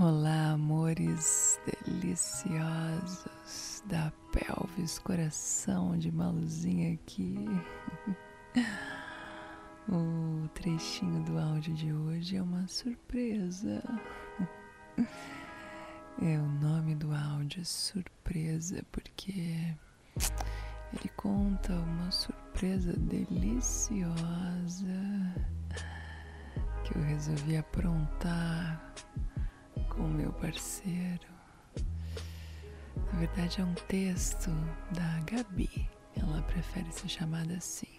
Olá, amores deliciosos da pelvis, coração de maluzinha aqui. O trechinho do áudio de hoje é uma surpresa. É o nome do áudio é surpresa porque ele conta uma surpresa deliciosa que eu resolvi aprontar com o meu parceiro. Na verdade, é um texto da Gabi. Ela prefere ser chamada assim.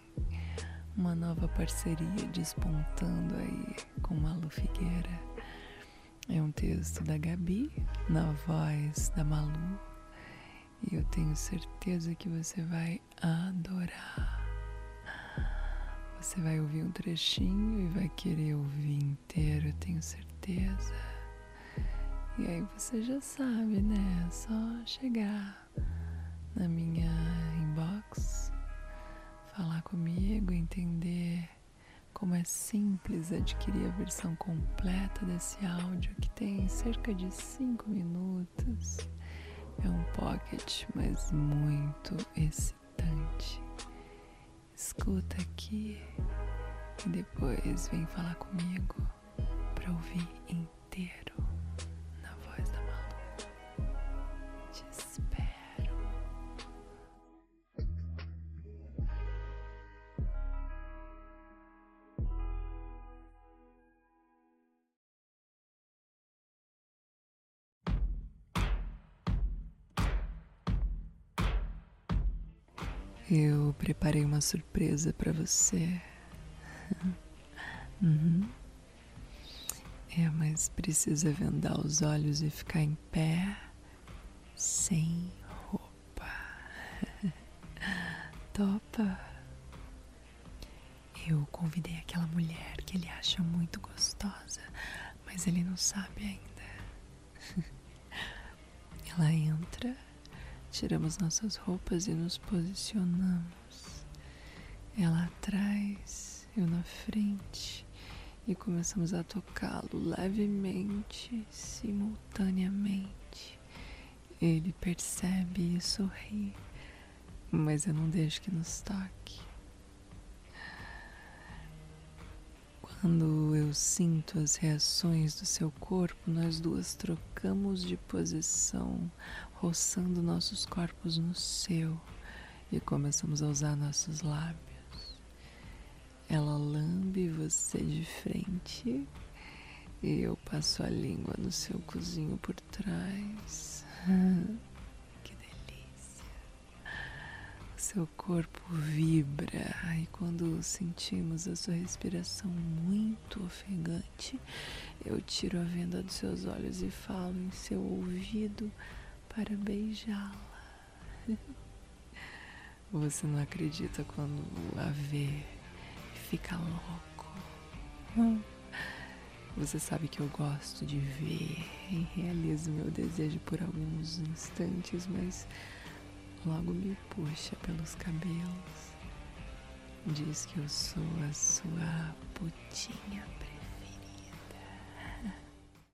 Uma nova parceria despontando aí com Malu Figueira. É um texto da Gabi, na voz da Malu. E eu tenho certeza que você vai adorar. Você vai ouvir um trechinho e vai querer ouvir inteiro, eu tenho certeza. E aí você já sabe, né? É só chegar na minha inbox, falar comigo, entender como é simples adquirir a versão completa desse áudio que tem cerca de 5 minutos. É um pocket, mas muito excitante. Escuta aqui e depois vem falar comigo para ouvir Eu preparei uma surpresa para você. Uhum. É, mas precisa vendar os olhos e ficar em pé sem roupa. Topa? Eu convidei aquela mulher que ele acha muito gostosa, mas ele não sabe ainda. Ela entra Tiramos nossas roupas e nos posicionamos. Ela atrás, eu na frente, e começamos a tocá-lo levemente, simultaneamente. Ele percebe e sorri, mas eu não deixo que nos toque. Quando eu sinto as reações do seu corpo, nós duas trocamos de posição, roçando nossos corpos no seu e começamos a usar nossos lábios. Ela lambe você de frente e eu passo a língua no seu cozinho por trás. Seu corpo vibra e quando sentimos a sua respiração muito ofegante, eu tiro a venda dos seus olhos e falo em seu ouvido para beijá-la. Você não acredita quando a vê e fica louco. Você sabe que eu gosto de ver e realizo meu desejo por alguns instantes, mas logo me puxa pelos cabelos. Diz que eu sou a sua putinha